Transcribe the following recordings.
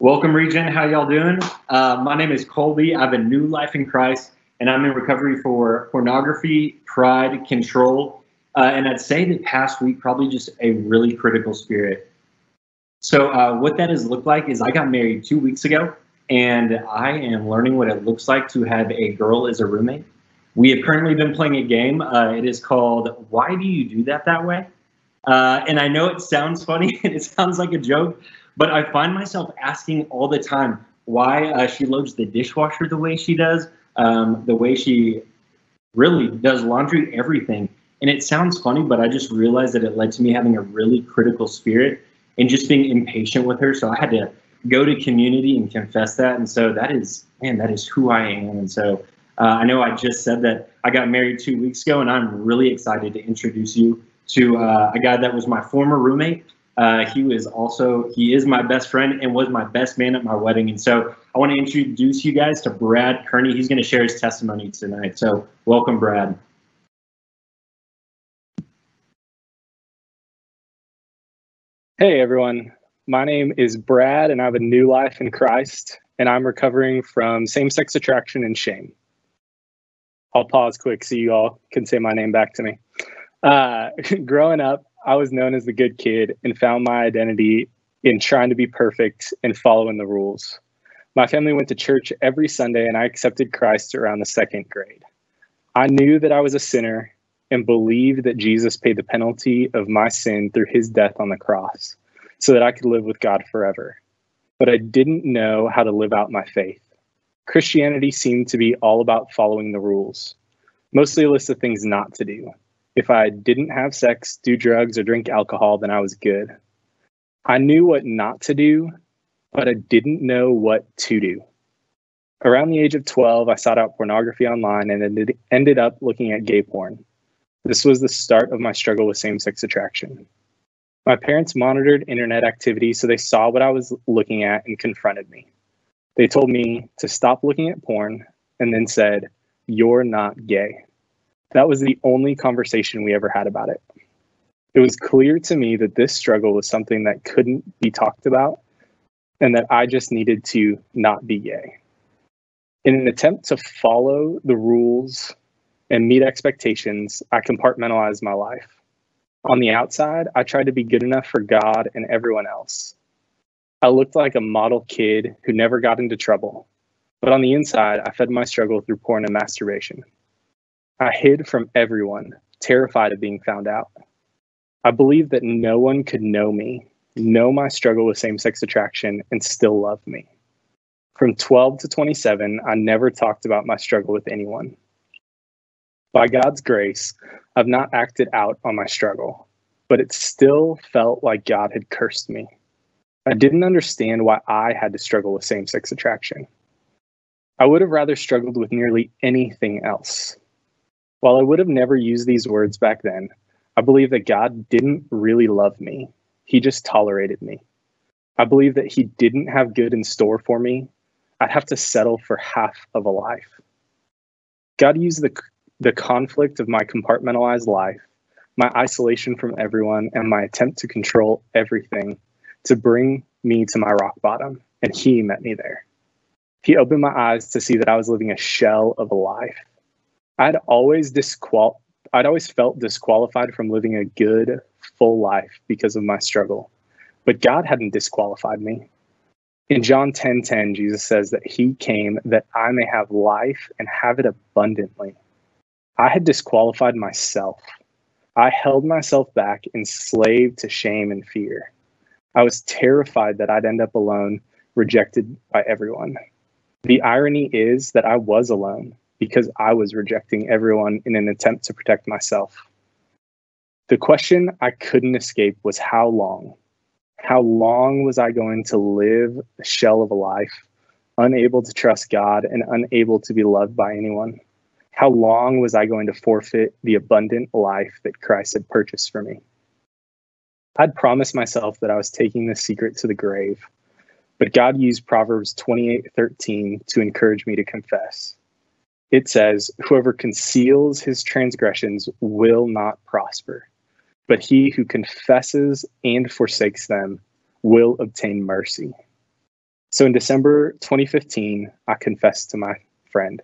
Welcome, Regen. How y'all doing? Uh, my name is Colby. I have a new life in Christ, and I'm in recovery for pornography, pride, control, uh, and I'd say the past week probably just a really critical spirit. So, uh, what that has looked like is I got married two weeks ago, and I am learning what it looks like to have a girl as a roommate. We have currently been playing a game. Uh, it is called "Why Do You Do That That Way?" Uh, and I know it sounds funny and it sounds like a joke, but I find myself asking all the time why uh, she loads the dishwasher the way she does, um, the way she really does laundry, everything. And it sounds funny, but I just realized that it led to me having a really critical spirit and just being impatient with her. So I had to go to community and confess that. And so that is, man, that is who I am. And so uh, I know I just said that I got married two weeks ago, and I'm really excited to introduce you to uh, a guy that was my former roommate uh, he was also he is my best friend and was my best man at my wedding. And so I want to introduce you guys to Brad Kearney. He's going to share his testimony tonight. So welcome, Brad. Hey everyone, my name is Brad, and I have a new life in Christ, and I'm recovering from same-sex attraction and shame. I'll pause quick so you all can say my name back to me. Uh, growing up, I was known as the good kid and found my identity in trying to be perfect and following the rules. My family went to church every Sunday and I accepted Christ around the second grade. I knew that I was a sinner and believed that Jesus paid the penalty of my sin through his death on the cross so that I could live with God forever. But I didn't know how to live out my faith. Christianity seemed to be all about following the rules, mostly a list of things not to do. If I didn't have sex, do drugs, or drink alcohol, then I was good. I knew what not to do, but I didn't know what to do. Around the age of 12, I sought out pornography online and ended, ended up looking at gay porn. This was the start of my struggle with same sex attraction. My parents monitored internet activity, so they saw what I was looking at and confronted me. They told me to stop looking at porn and then said, You're not gay. That was the only conversation we ever had about it. It was clear to me that this struggle was something that couldn't be talked about and that I just needed to not be gay. In an attempt to follow the rules and meet expectations, I compartmentalized my life. On the outside, I tried to be good enough for God and everyone else. I looked like a model kid who never got into trouble. But on the inside, I fed my struggle through porn and masturbation. I hid from everyone, terrified of being found out. I believed that no one could know me, know my struggle with same sex attraction, and still love me. From 12 to 27, I never talked about my struggle with anyone. By God's grace, I've not acted out on my struggle, but it still felt like God had cursed me. I didn't understand why I had to struggle with same sex attraction. I would have rather struggled with nearly anything else. While I would have never used these words back then, I believe that God didn't really love me. He just tolerated me. I believe that He didn't have good in store for me. I'd have to settle for half of a life. God used the, the conflict of my compartmentalized life, my isolation from everyone, and my attempt to control everything to bring me to my rock bottom, and He met me there. He opened my eyes to see that I was living a shell of a life I'd always disqual I'd always felt disqualified from living a good, full life because of my struggle. But God hadn't disqualified me. In John 10:10, 10, 10, Jesus says that he came that I may have life and have it abundantly. I had disqualified myself. I held myself back, enslaved to shame and fear. I was terrified that I'd end up alone, rejected by everyone. The irony is that I was alone because I was rejecting everyone in an attempt to protect myself. The question I couldn't escape was how long? How long was I going to live a shell of a life, unable to trust God and unable to be loved by anyone? How long was I going to forfeit the abundant life that Christ had purchased for me? I'd promised myself that I was taking this secret to the grave, but God used Proverbs 28:13 to encourage me to confess it says, Whoever conceals his transgressions will not prosper, but he who confesses and forsakes them will obtain mercy. So in December 2015, I confessed to my friend.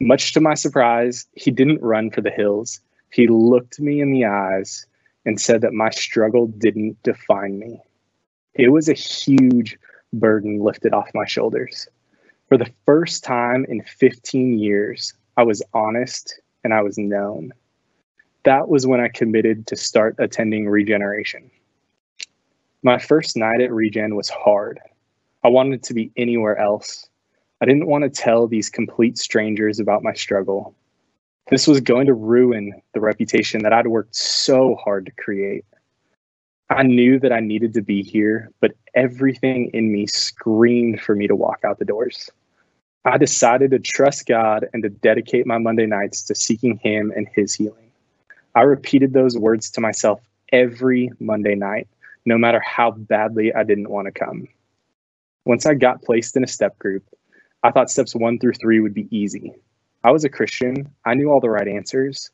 Much to my surprise, he didn't run for the hills. He looked me in the eyes and said that my struggle didn't define me. It was a huge burden lifted off my shoulders. For the first time in 15 years, I was honest and I was known. That was when I committed to start attending regeneration. My first night at regen was hard. I wanted to be anywhere else. I didn't want to tell these complete strangers about my struggle. This was going to ruin the reputation that I'd worked so hard to create. I knew that I needed to be here, but everything in me screamed for me to walk out the doors. I decided to trust God and to dedicate my Monday nights to seeking Him and His healing. I repeated those words to myself every Monday night, no matter how badly I didn't want to come. Once I got placed in a step group, I thought steps one through three would be easy. I was a Christian, I knew all the right answers,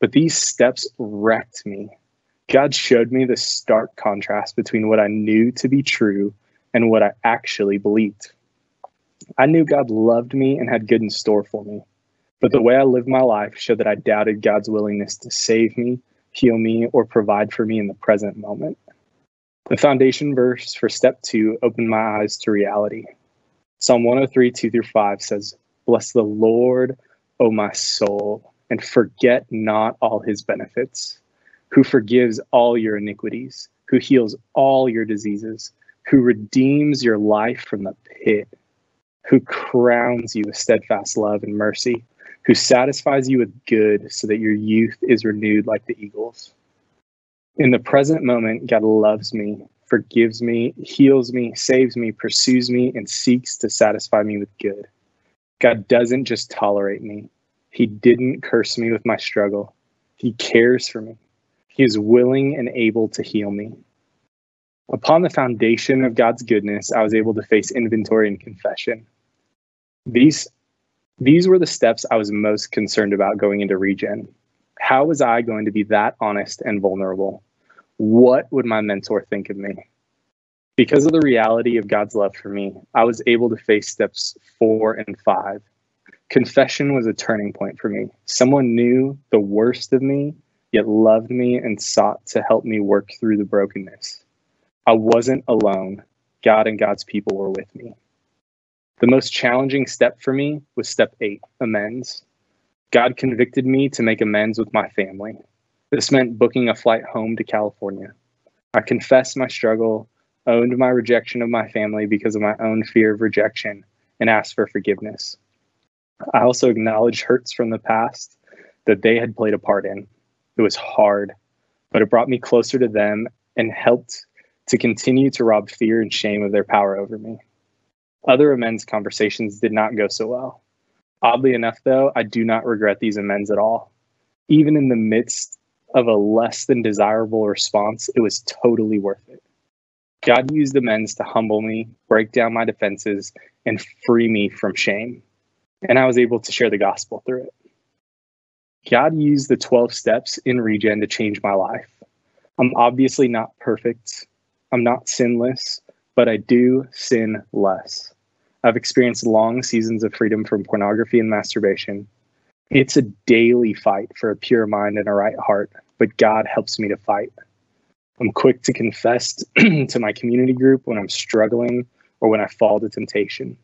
but these steps wrecked me. God showed me the stark contrast between what I knew to be true and what I actually believed. I knew God loved me and had good in store for me, but the way I lived my life showed that I doubted God's willingness to save me, heal me, or provide for me in the present moment. The foundation verse for step two opened my eyes to reality. Psalm 103, 2 through 5 says, Bless the Lord, O my soul, and forget not all his benefits, who forgives all your iniquities, who heals all your diseases, who redeems your life from the pit who crowns you with steadfast love and mercy, who satisfies you with good so that your youth is renewed like the eagles. In the present moment, God loves me, forgives me, heals me, saves me, pursues me, and seeks to satisfy me with good. God doesn't just tolerate me, He didn't curse me with my struggle. He cares for me. He is willing and able to heal me. Upon the foundation of God's goodness, I was able to face inventory and confession. These these were the steps I was most concerned about going into regen. How was I going to be that honest and vulnerable? What would my mentor think of me? Because of the reality of God's love for me, I was able to face steps four and five. Confession was a turning point for me. Someone knew the worst of me, yet loved me and sought to help me work through the brokenness. I wasn't alone. God and God's people were with me. The most challenging step for me was step eight amends. God convicted me to make amends with my family. This meant booking a flight home to California. I confessed my struggle, owned my rejection of my family because of my own fear of rejection, and asked for forgiveness. I also acknowledged hurts from the past that they had played a part in. It was hard, but it brought me closer to them and helped to continue to rob fear and shame of their power over me. Other amends conversations did not go so well. Oddly enough, though, I do not regret these amends at all. Even in the midst of a less than desirable response, it was totally worth it. God used amends to humble me, break down my defenses, and free me from shame. And I was able to share the gospel through it. God used the 12 steps in Regen to change my life. I'm obviously not perfect, I'm not sinless, but I do sin less. I've experienced long seasons of freedom from pornography and masturbation. It's a daily fight for a pure mind and a right heart, but God helps me to fight. I'm quick to confess to my community group when I'm struggling or when I fall to temptation.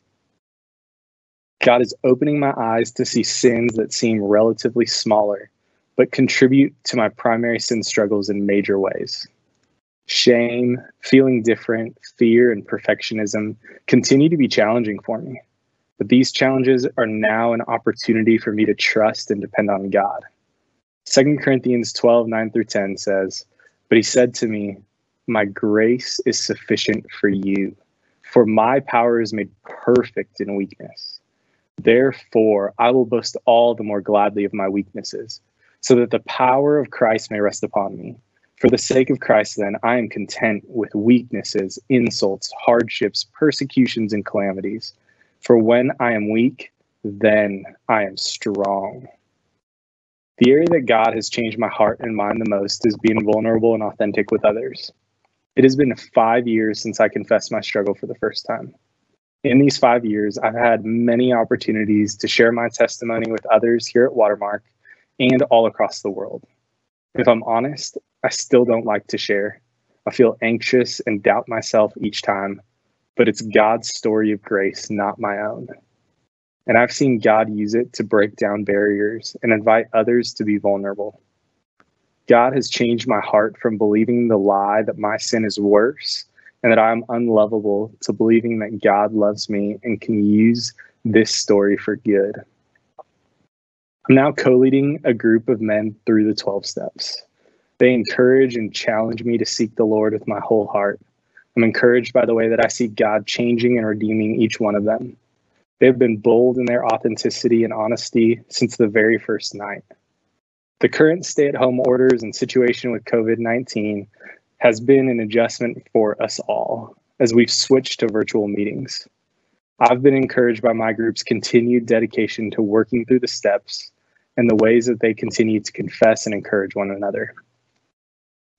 God is opening my eyes to see sins that seem relatively smaller, but contribute to my primary sin struggles in major ways shame, feeling different, fear, and perfectionism continue to be challenging for me. But these challenges are now an opportunity for me to trust and depend on God. 2 Corinthians 12, 9 through 10 says, But he said to me, My grace is sufficient for you, for my power is made perfect in weakness. Therefore, I will boast all the more gladly of my weaknesses, so that the power of Christ may rest upon me. For the sake of Christ, then, I am content with weaknesses, insults, hardships, persecutions, and calamities. For when I am weak, then I am strong. The area that God has changed my heart and mind the most is being vulnerable and authentic with others. It has been five years since I confessed my struggle for the first time. In these five years, I've had many opportunities to share my testimony with others here at Watermark and all across the world. If I'm honest, I still don't like to share. I feel anxious and doubt myself each time, but it's God's story of grace, not my own. And I've seen God use it to break down barriers and invite others to be vulnerable. God has changed my heart from believing the lie that my sin is worse and that I'm unlovable to believing that God loves me and can use this story for good. I'm now co leading a group of men through the 12 steps. They encourage and challenge me to seek the Lord with my whole heart. I'm encouraged by the way that I see God changing and redeeming each one of them. They've been bold in their authenticity and honesty since the very first night. The current stay at home orders and situation with COVID 19 has been an adjustment for us all as we've switched to virtual meetings. I've been encouraged by my group's continued dedication to working through the steps and the ways that they continue to confess and encourage one another.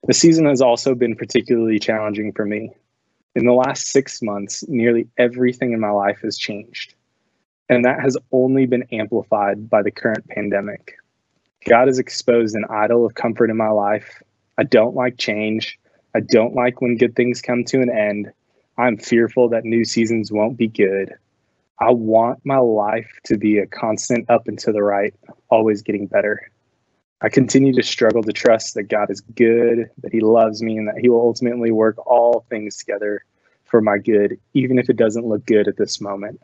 The season has also been particularly challenging for me. In the last six months, nearly everything in my life has changed. And that has only been amplified by the current pandemic. God has exposed an idol of comfort in my life. I don't like change, I don't like when good things come to an end. I'm fearful that new seasons won't be good. I want my life to be a constant up and to the right, always getting better. I continue to struggle to trust that God is good, that He loves me, and that He will ultimately work all things together for my good, even if it doesn't look good at this moment.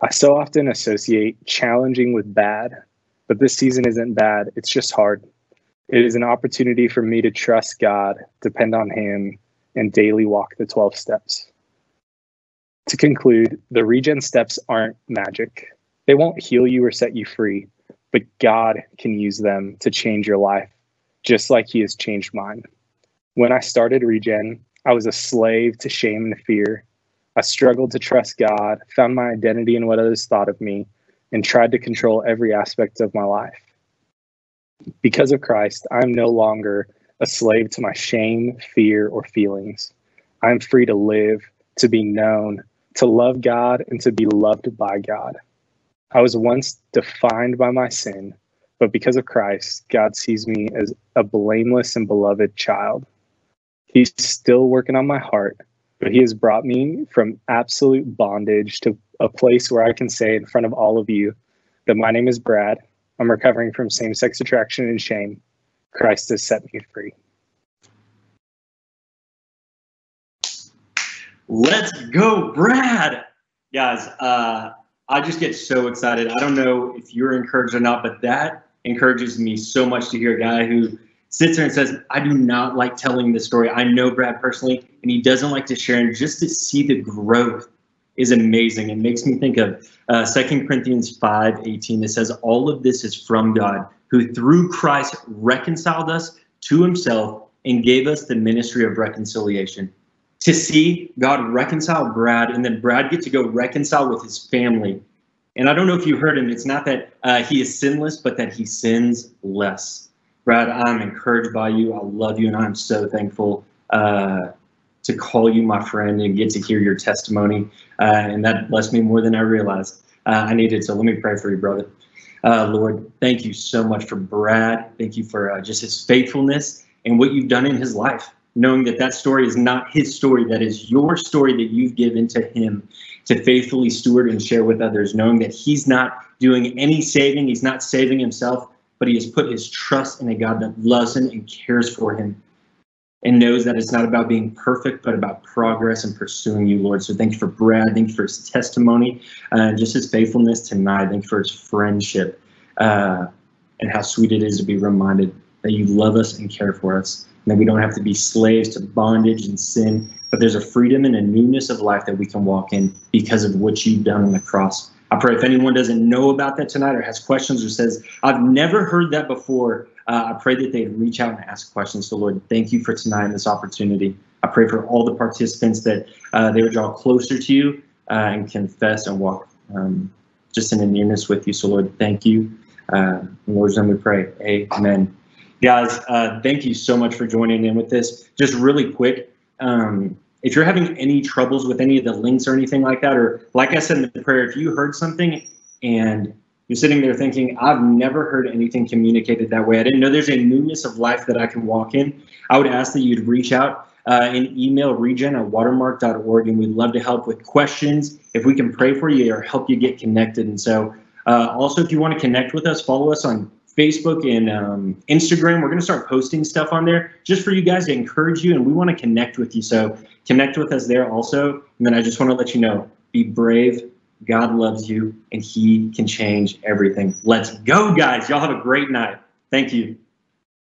I so often associate challenging with bad, but this season isn't bad, it's just hard. It is an opportunity for me to trust God, depend on Him, and daily walk the 12 steps. To conclude, the regen steps aren't magic. They won't heal you or set you free, but God can use them to change your life, just like He has changed mine. When I started regen, I was a slave to shame and fear. I struggled to trust God, found my identity in what others thought of me, and tried to control every aspect of my life. Because of Christ, I'm no longer a slave to my shame, fear, or feelings. I'm free to live, to be known, to love God, and to be loved by God. I was once defined by my sin, but because of Christ, God sees me as a blameless and beloved child. He's still working on my heart, but He has brought me from absolute bondage to a place where I can say in front of all of you that my name is Brad I'm recovering from same sex attraction and shame. Christ has set me free. Let's go, Brad. Guys, uh, I just get so excited. I don't know if you're encouraged or not, but that encourages me so much to hear a guy who sits there and says, I do not like telling this story. I know Brad personally, and he doesn't like to share. And just to see the growth is amazing. It makes me think of uh, 2 Corinthians 5 18. It says, All of this is from God, who through Christ reconciled us to himself and gave us the ministry of reconciliation. To see God reconcile Brad and then Brad get to go reconcile with his family. And I don't know if you heard him, it's not that uh, he is sinless, but that he sins less. Brad, I'm encouraged by you. I love you, and I'm so thankful uh, to call you my friend and get to hear your testimony. Uh, and that blessed me more than I realized uh, I needed. So let me pray for you, brother. Uh, Lord, thank you so much for Brad. Thank you for uh, just his faithfulness and what you've done in his life. Knowing that that story is not his story, that is your story that you've given to him to faithfully steward and share with others. Knowing that he's not doing any saving, he's not saving himself, but he has put his trust in a God that loves him and cares for him and knows that it's not about being perfect, but about progress and pursuing you, Lord. So thank you for Brad. Thank you for his testimony and uh, just his faithfulness tonight. Thank you for his friendship uh, and how sweet it is to be reminded that you love us and care for us. And that we don't have to be slaves to bondage and sin, but there's a freedom and a newness of life that we can walk in because of what you've done on the cross. I pray if anyone doesn't know about that tonight or has questions or says, I've never heard that before, uh, I pray that they'd reach out and ask questions. So, Lord, thank you for tonight and this opportunity. I pray for all the participants that uh, they would draw closer to you uh, and confess and walk um, just in a nearness with you. So, Lord, thank you. Uh, in Lord's name we pray. Amen. Guys, uh, thank you so much for joining in with this. Just really quick, um, if you're having any troubles with any of the links or anything like that, or like I said in the prayer, if you heard something and you're sitting there thinking, I've never heard anything communicated that way. I didn't know there's a newness of life that I can walk in. I would ask that you'd reach out uh, and email regen at watermark.org, and we'd love to help with questions. If we can pray for you or help you get connected. And so, uh, also, if you want to connect with us, follow us on Facebook and um, Instagram. We're going to start posting stuff on there just for you guys to encourage you, and we want to connect with you. So connect with us there also. And then I just want to let you know be brave. God loves you, and He can change everything. Let's go, guys. Y'all have a great night. Thank you.